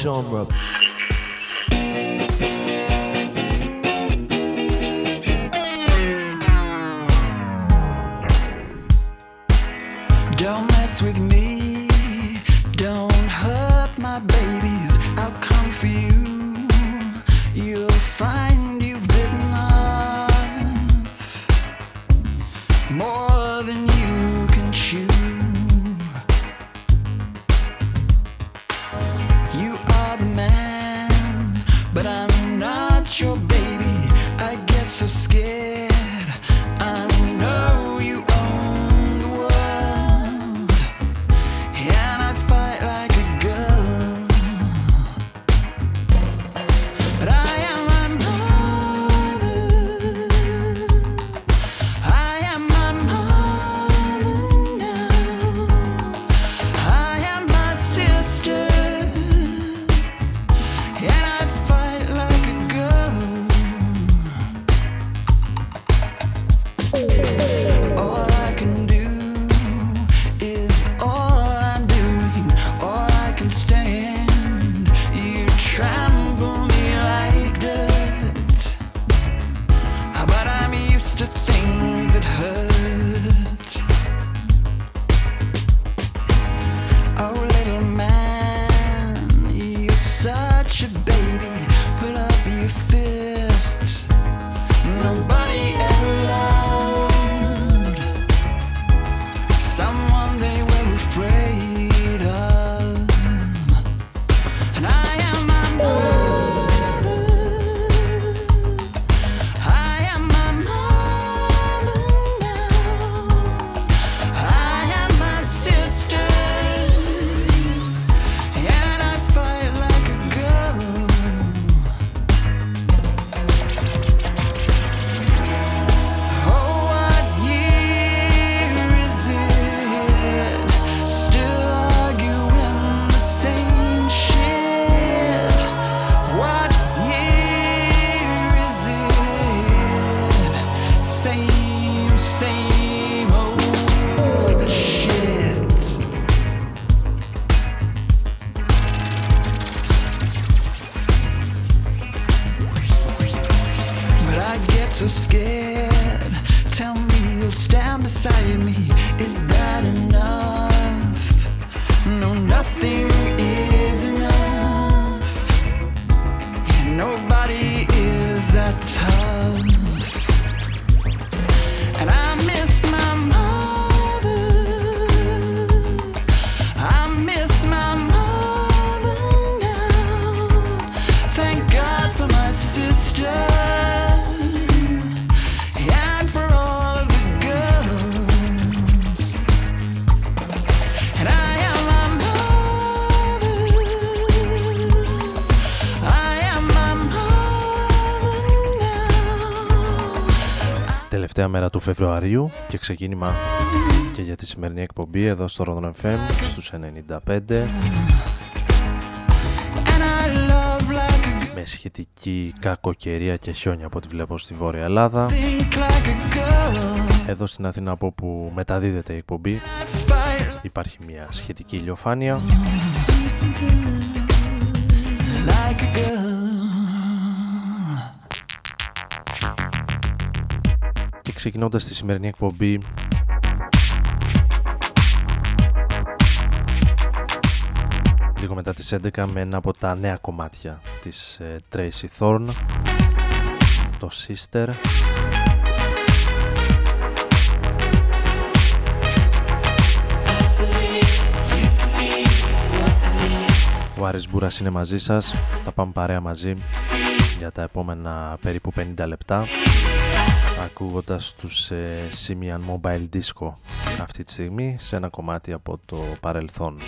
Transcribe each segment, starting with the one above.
genre. τελευταία μέρα του Φεβρουαρίου και ξεκίνημα και για τη σημερινή εκπομπή εδώ στο Rodon FM στους 95 με σχετική κακοκαιρία και χιόνια από ό,τι βλέπω στη Βόρεια Ελλάδα. Εδώ στην Αθήνα από που μεταδίδεται η εκπομπή υπάρχει μια σχετική ηλιοφάνεια. ξεκινώντας τη σημερινή εκπομπή. Λίγο μετά τις 11 με ένα από τα νέα κομμάτια της ε, Tracy Thorn το Sister. Ο Άρης Μπούρας είναι μαζί σας, θα πάμε παρέα μαζί για τα επόμενα περίπου 50 λεπτά ακούγοντας τους ε, Simian Mobile Disco αυτή τη στιγμή σε ένα κομμάτι από το παρελθόν.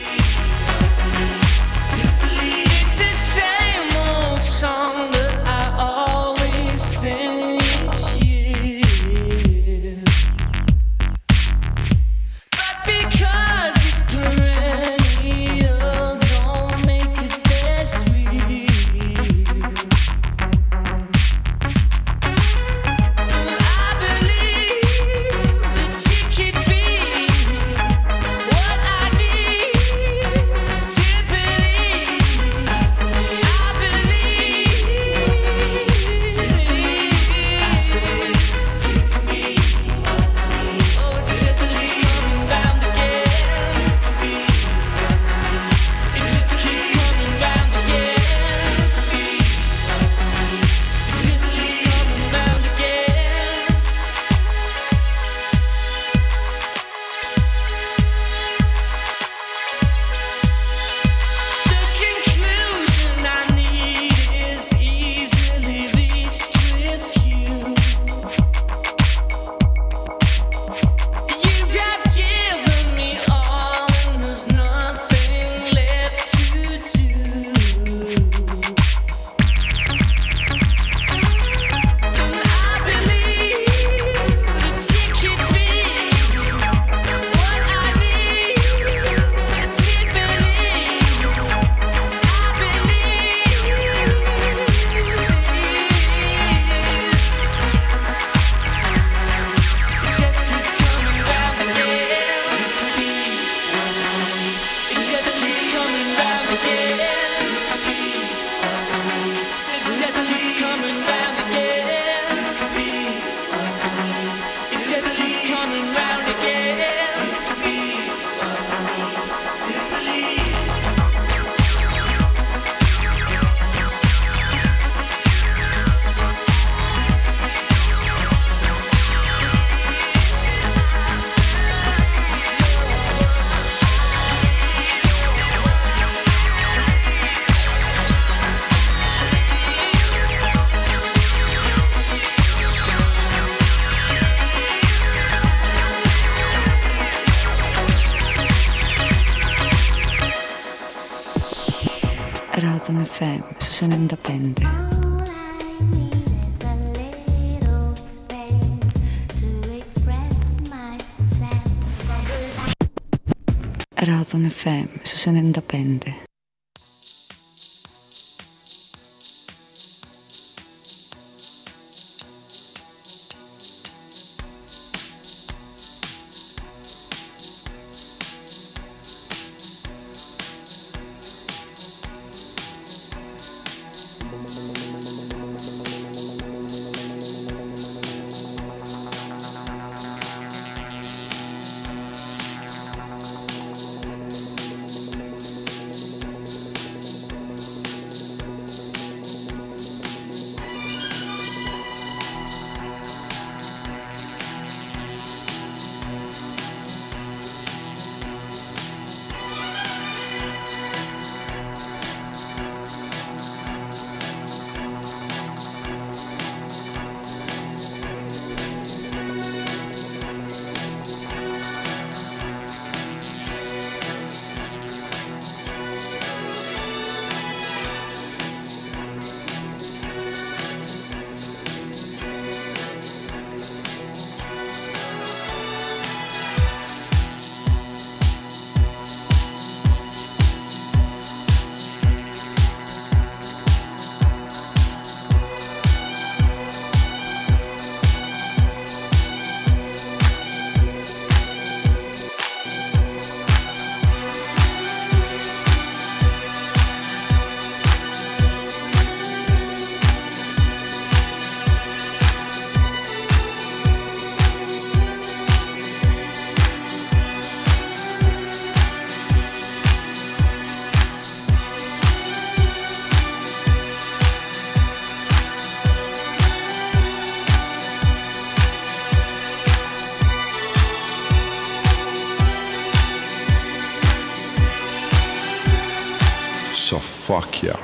fuck yeah.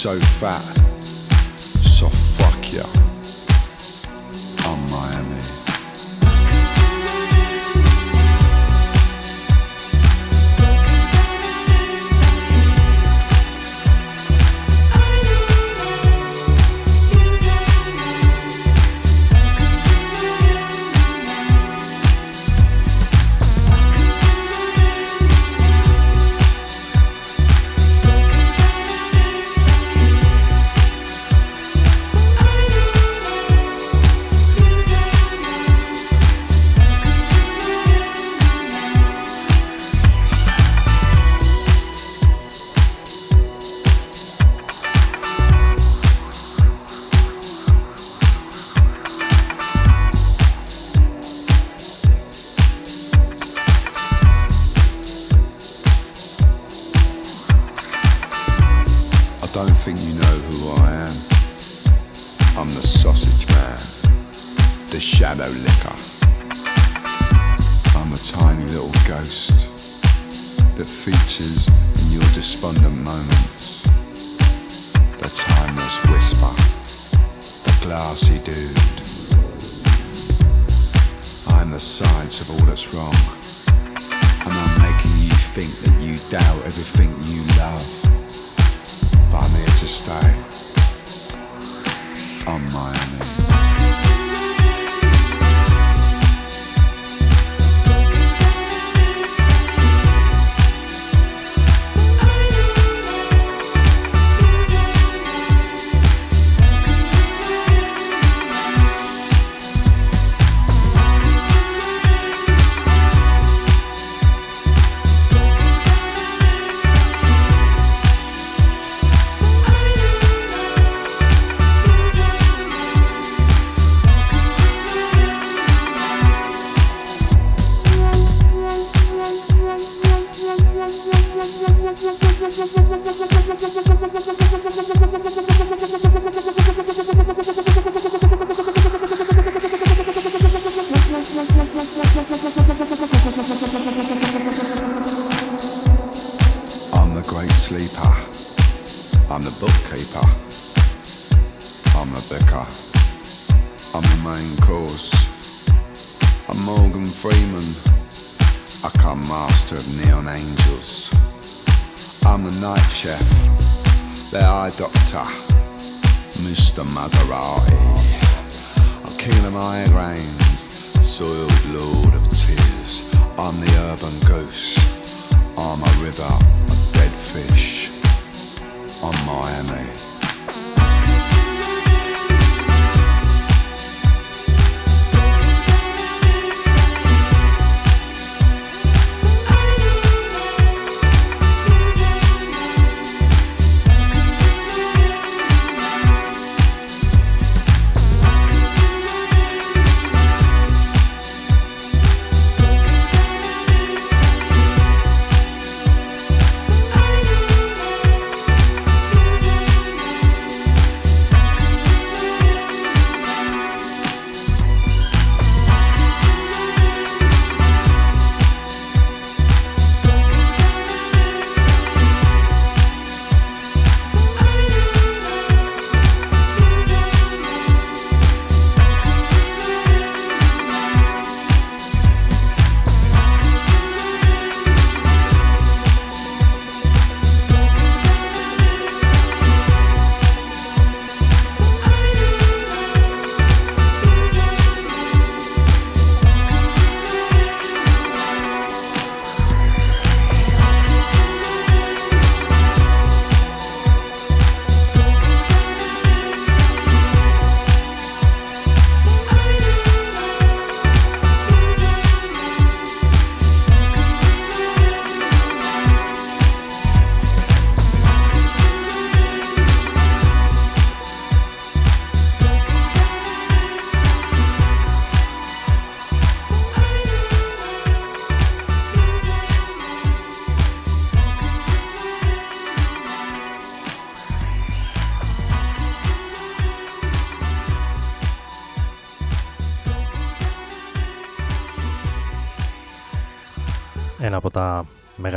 so fat.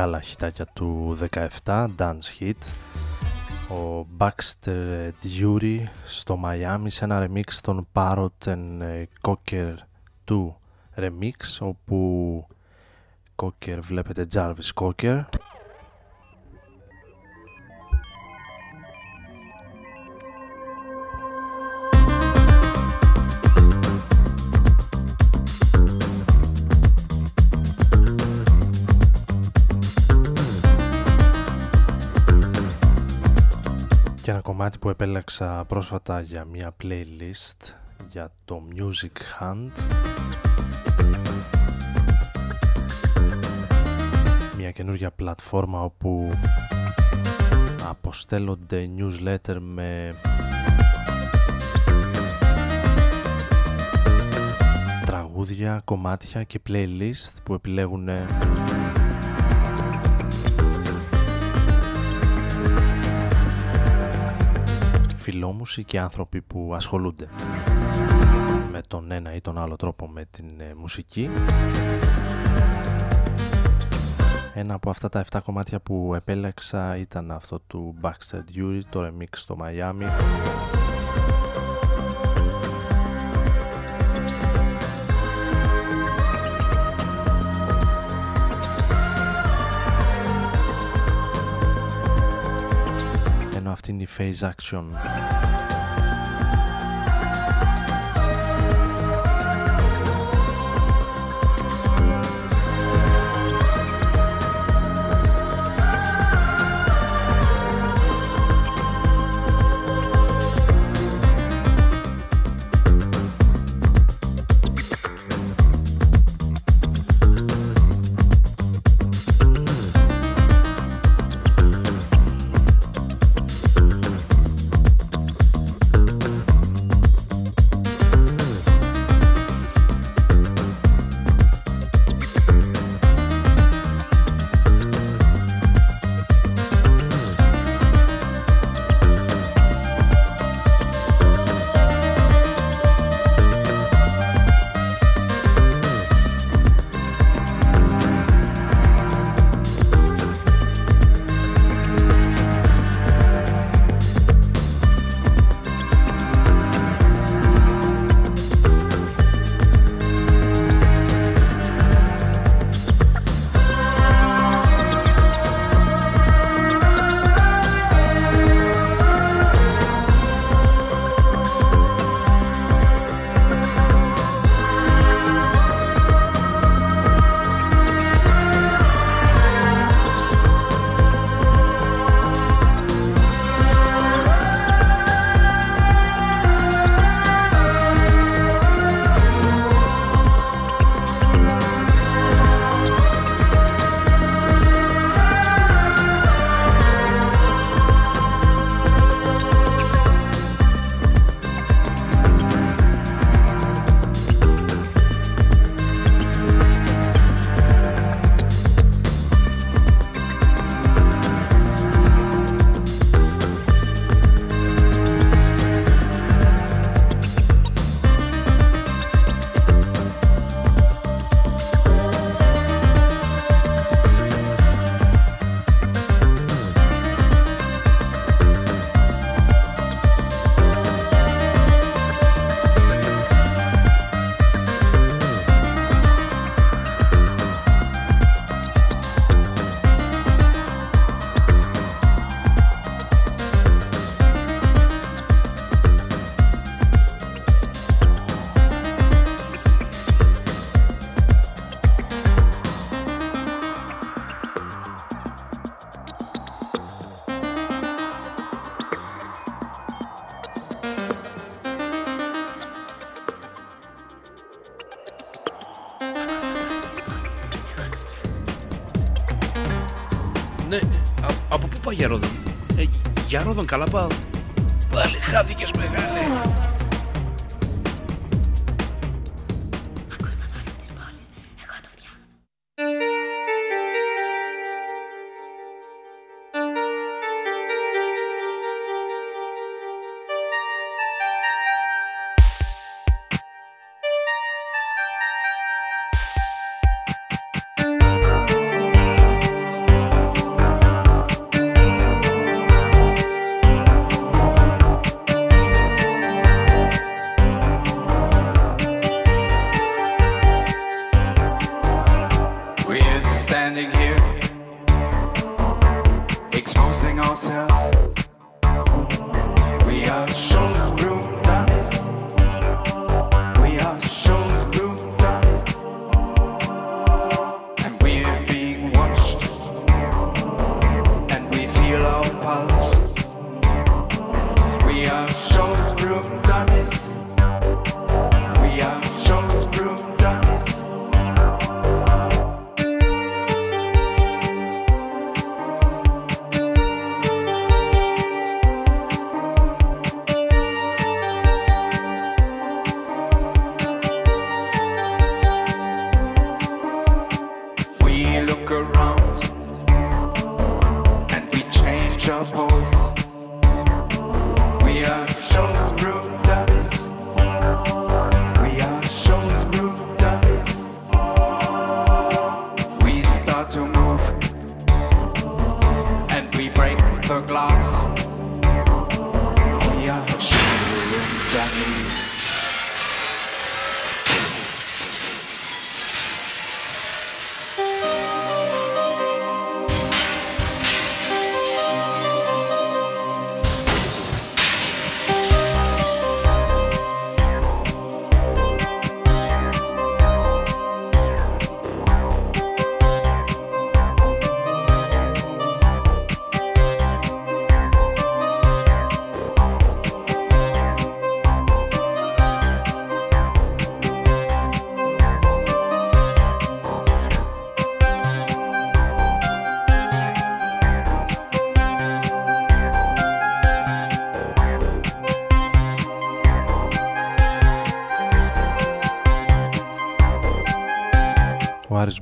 Μεγάλα χιτάκια του 17, Dance Hit. Ο Baxter Dury στο Miami σε ένα remix των Parrot and Cocker 2 remix όπου Cocker βλέπετε Jarvis Cocker κομμάτι που επέλεξα πρόσφατα για μια playlist για το Music Hunt. Μια καινούργια πλατφόρμα όπου αποστέλλονται newsletter με τραγούδια, κομμάτια και playlist που επιλέγουν φιλόμουσοι και άνθρωποι που ασχολούνται με τον ένα ή τον άλλο τρόπο με την ε, μουσική Ένα από αυτά τα 7 κομμάτια που επέλεξα ήταν αυτό του Baxter Dury, το remix στο Miami. Ενώ αυτή είναι η Phase Action. Τον καλά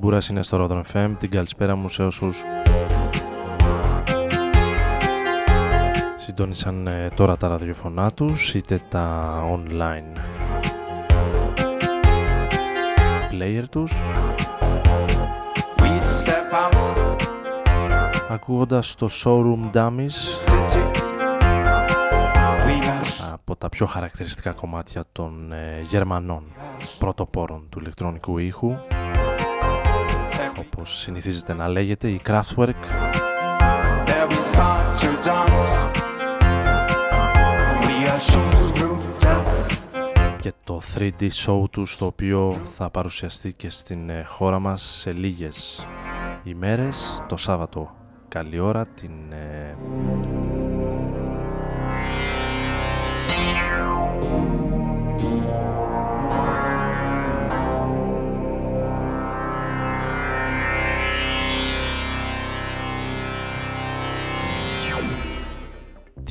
Μπούρας είναι στο Rodon FM. Την καλησπέρα μου σε όσους συντόνισαν ε, τώρα τα ραδιοφωνά τους είτε τα online player τους ακούγοντας το Showroom Dummies από τα πιο χαρακτηριστικά κομμάτια των ε, Γερμανών πρωτοπόρων του ηλεκτρονικού ήχου όπως συνηθίζεται να λέγεται η Kraftwerk. Και το 3D show τους το οποίο θα παρουσιαστεί και στην ε, χώρα μας σε λίγες ημέρες το Σάββατο. Καλή ώρα την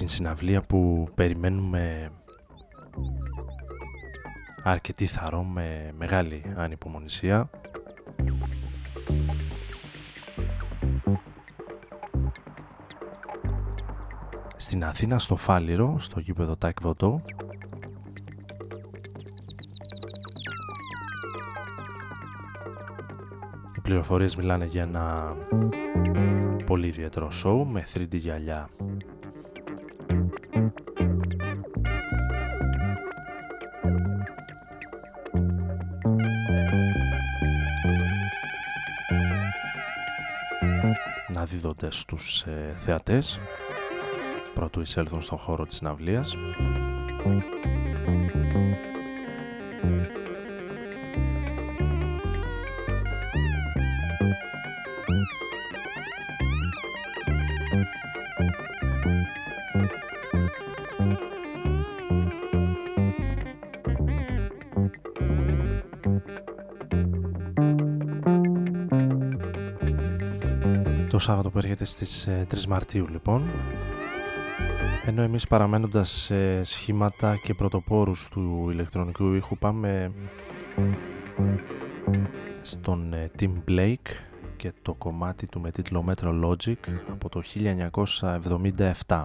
την συναυλία που περιμένουμε αρκετή θαρό με μεγάλη ανυπομονησία. Στην Αθήνα στο Φάληρο στο γήπεδο Τάκ Βοτό. Οι πληροφορίες μιλάνε για ένα πολύ ιδιαίτερο σοου με 3D γυαλιά να δίδονται στους ε, θεατές. Πρώτου εισέλθουν στον χώρο της συναυλίας Σάββατο που έρχεται στις ε, 3 Μαρτίου λοιπόν ενώ εμείς παραμένοντας σχήματα και πρωτοπόρους του ηλεκτρονικού ήχου πάμε στον ε, Tim Blake και το κομμάτι του με τίτλο Metro Logic από το 1977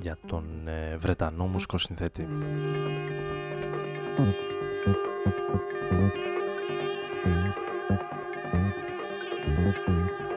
για τον ε, Βρετανό μουσικοσυνθέτη. συνθέτη. Bye.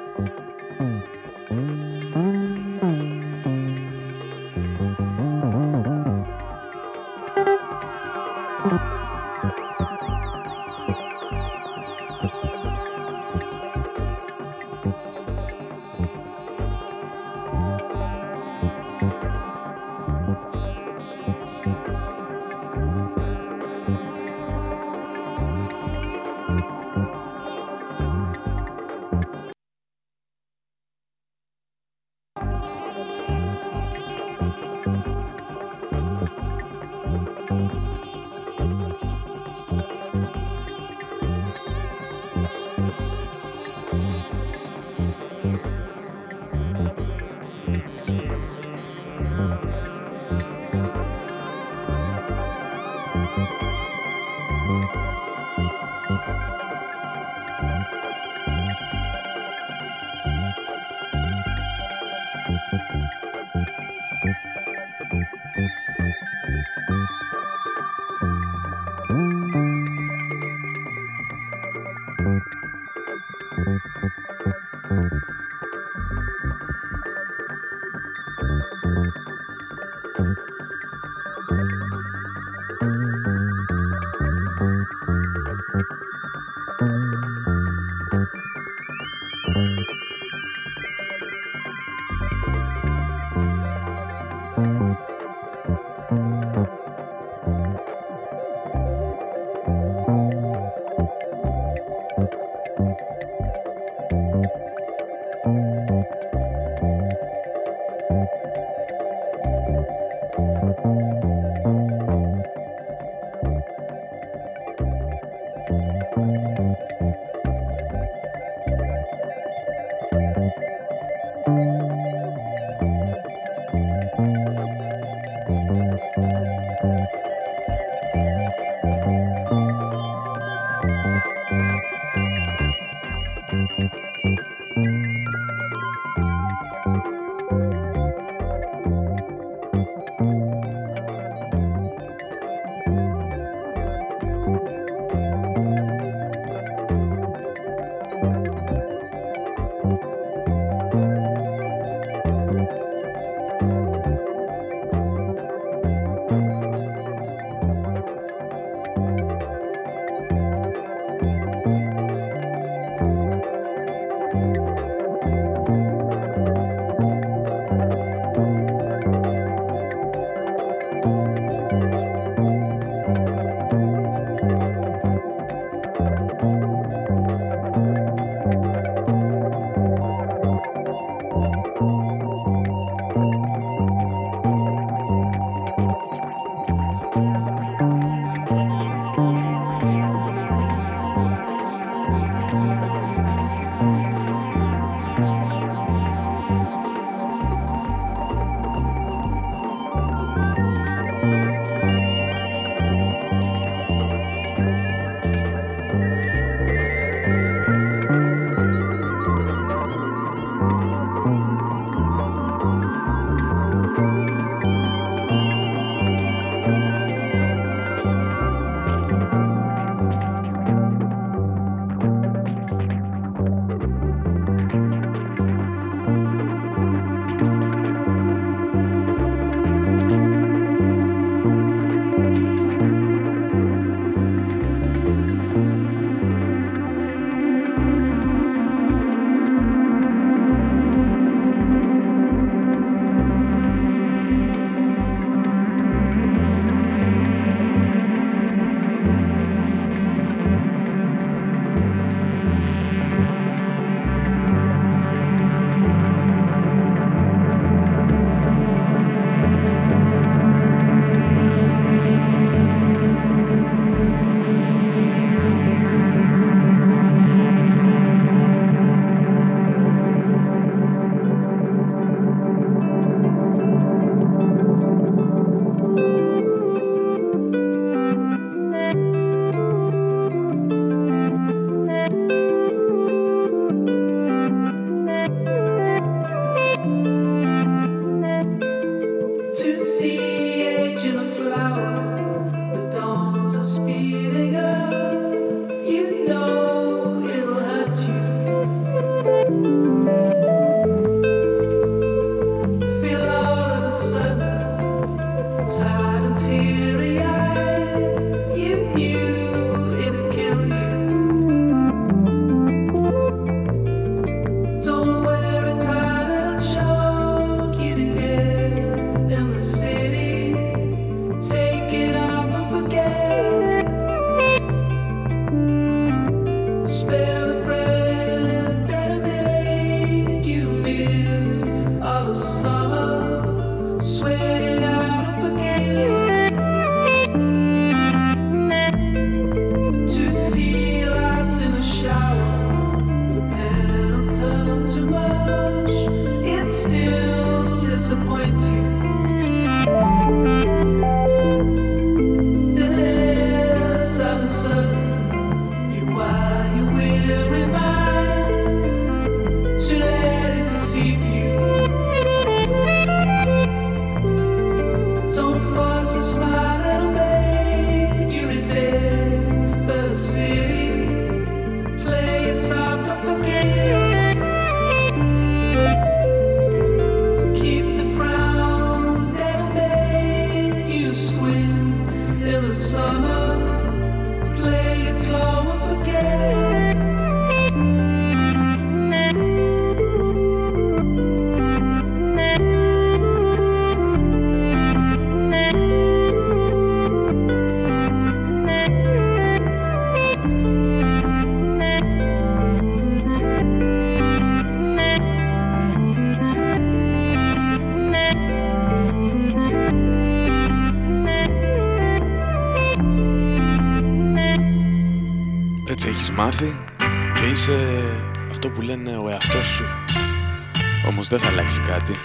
Δεν θα αλλάξει κάτι.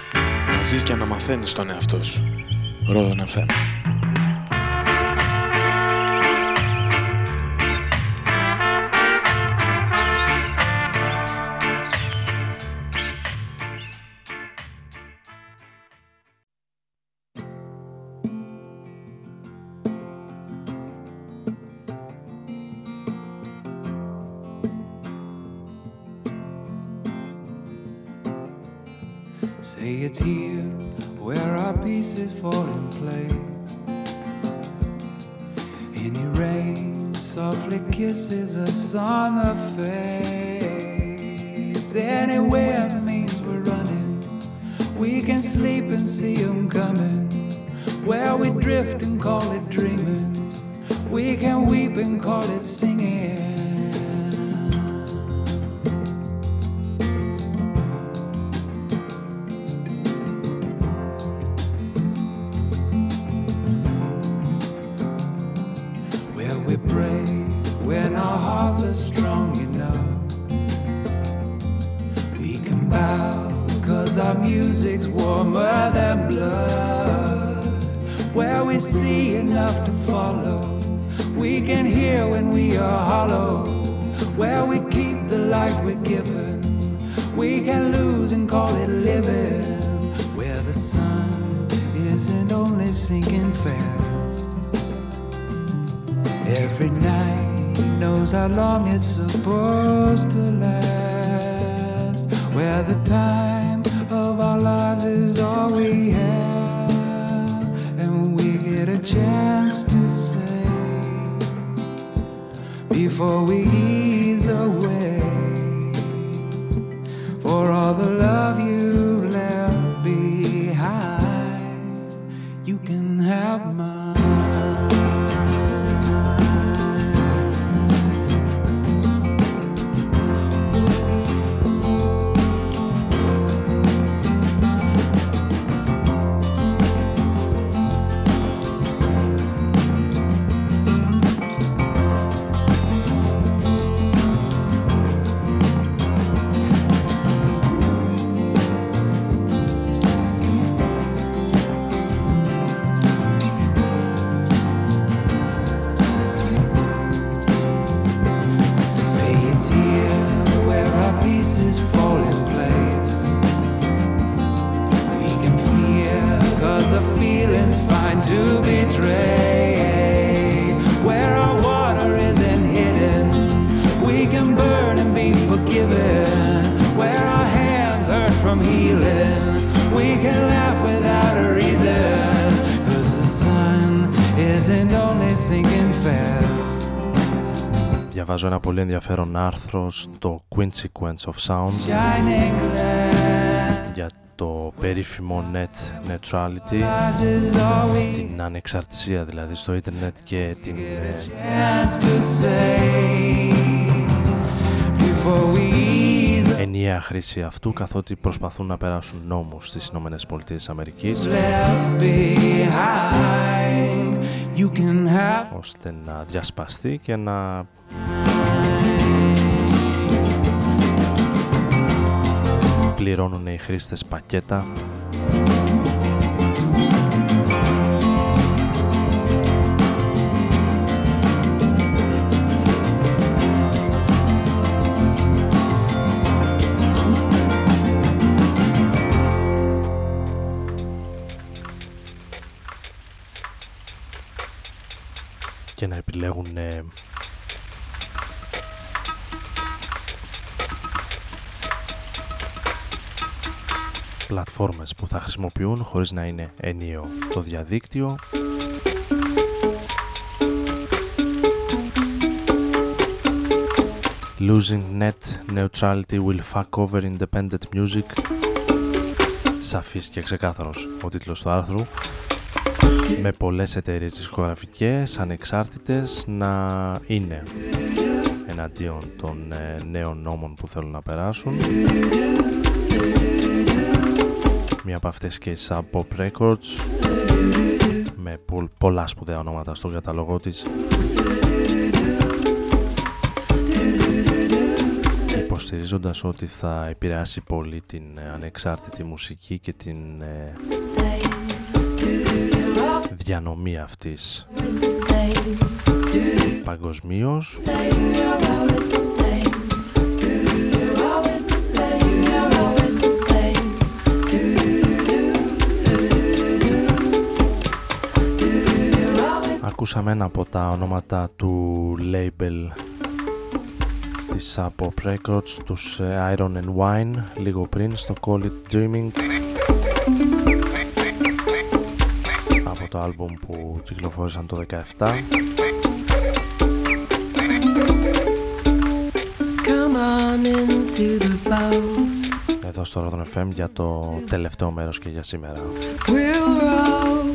Να ζεις και να μαθαίνεις τον εαυτό σου. Ρόδον FM. We see enough to follow. We can hear when we are hollow. Where we keep the light we're given. We can lose and call it living. Where the sun isn't only sinking fast. Every night knows how long it's supposed to last. Where the time of our lives is all we have, before we ease away. For all the love πολύ ενδιαφέρον άρθρο στο Quintsequence of Sound Shining glass για το περίφημο net neutrality, is all we την ανεξαρτησία δηλαδή στο ίντερνετ και την ε, chance to say before we ease ενιαία χρήση αυτού καθότι προσπαθούν να περάσουν νόμους στις Ηνωμένες Πολιτείες Αμερικής left behind. You can have ώστε να διασπαστεί και να πληρώνουν οι χρήστες πακέτα. Και να επιλέγουν πλατφόρμες που θα χρησιμοποιούν χωρίς να είναι ενίο το διαδίκτυο. Losing net neutrality will fuck over independent music. Σαφής και ξεκάθαρος ο τίτλος του άρθρου. Με πολλές εταιρείες δισκογραφικές ανεξάρτητες να είναι εναντίον των ε, νέων νόμων που θέλουν να περάσουν μία από αυτές και η Sub Pop Records με πο- πολλά σπουδαία ονόματα στον κατάλογό της. Υποστηρίζοντας ότι θα επηρεάσει πολύ την ανεξάρτητη μουσική και την ε, διανομή αυτής. Παγκοσμίως Ακούσαμε ένα από τα ονόματα του label της από Records τους ε, Iron and Wine λίγο πριν στο Call It Dreaming. Από το άλμπουμ που κυκλοφόρησαν το 17 εδώ στο Rodon FM για το τελευταίο μέρος και για σήμερα. fronds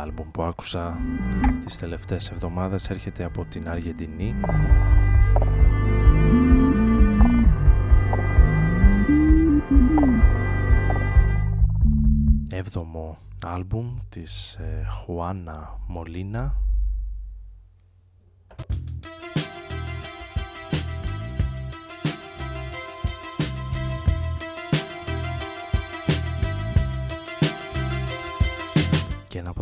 άλμπουμ που άκουσα τις τελευταίες εβδομάδες έρχεται από την Αργεντινή. Έβδομο άλμπουμ της Χουάνα Μολίνα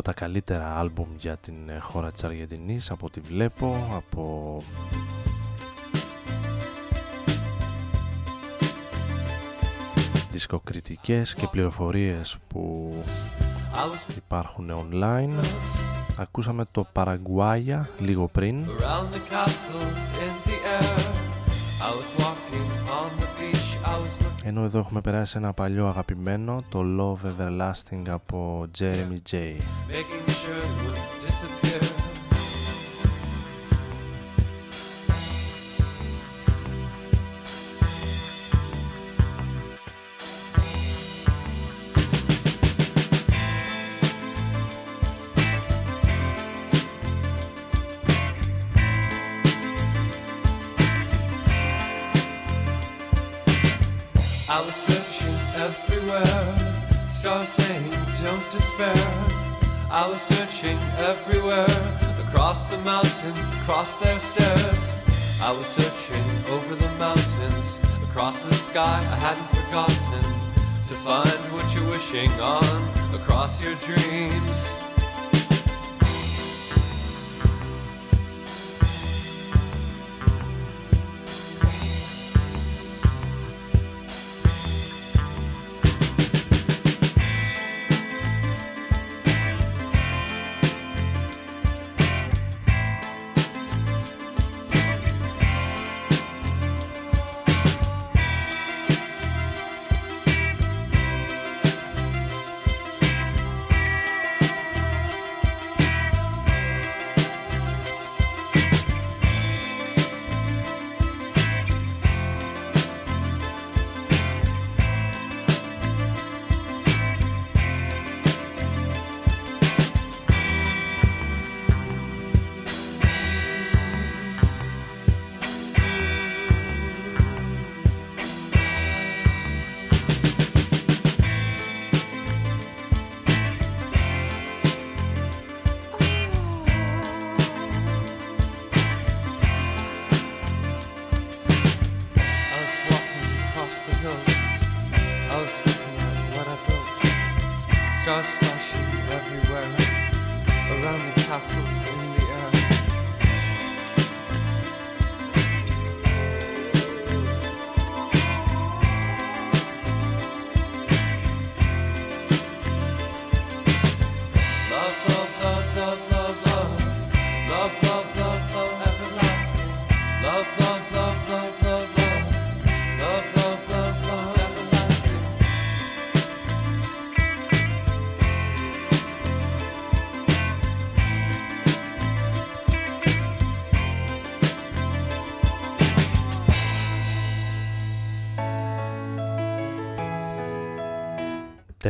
από τα καλύτερα άλμπουμ για την ε, χώρα της Αργεντινής από ό,τι βλέπω από δισκοκριτικές και πληροφορίες που υπάρχουν online. Ακούσαμε το Παραγκουάια λίγο πριν ενώ εδώ έχουμε περάσει ένα παλιό αγαπημένο, το Love Everlasting από Jeremy J. despair. I was searching everywhere, across the mountains, across their stairs. I was searching over the mountains, across the sky I hadn't forgotten, to find what you're wishing on, across your dreams.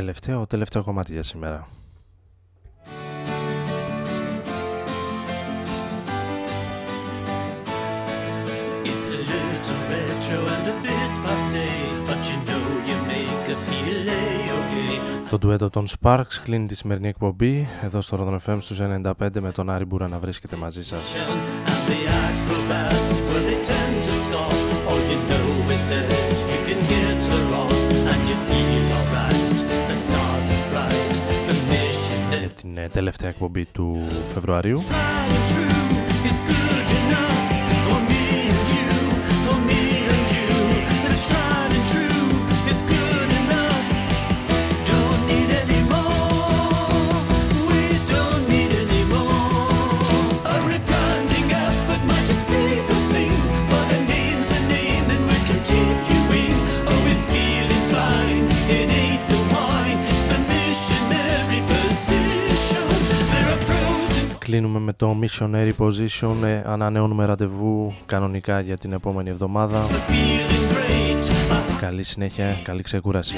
Τελευταίο, τελευταίο κομμάτι για σήμερα. Το ντουέτο των Sparks κλείνει τη σημερινή εκπομπή εδώ στο Rodon FM στους 95 με τον Άρη Μπούρα να βρίσκεται μαζί σας. Την ε, τελευταία εκπομπή του Φεβρουαρίου. Κλείνουμε με το Missionary Position. Ε, ανανεώνουμε ραντεβού κανονικά για την επόμενη εβδομάδα. Καλή συνέχεια, καλή ξεκούραση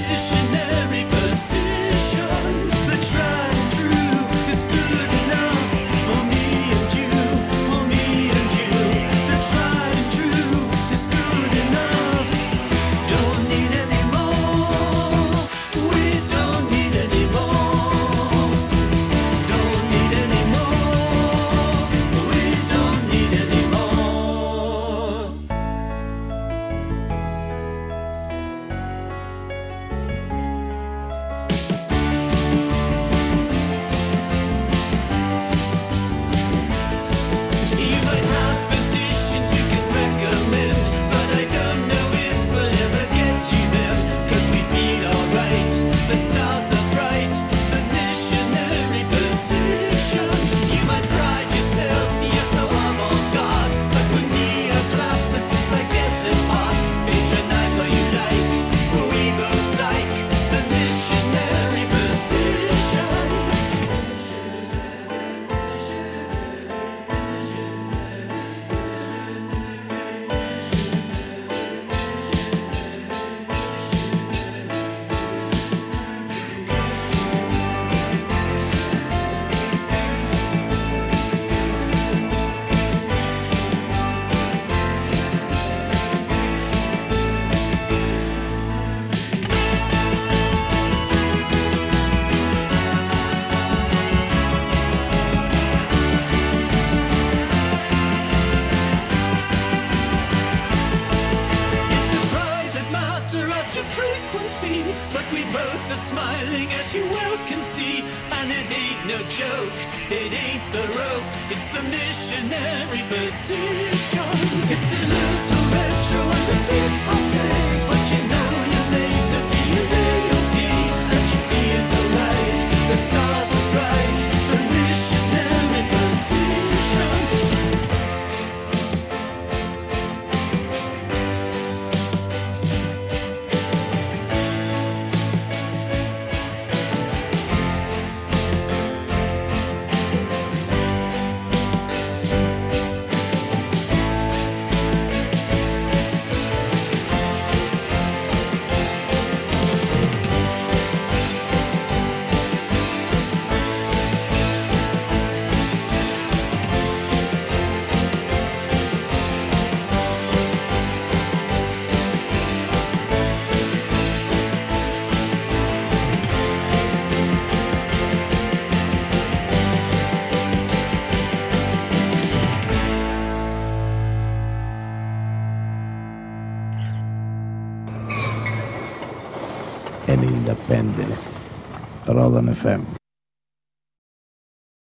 FM.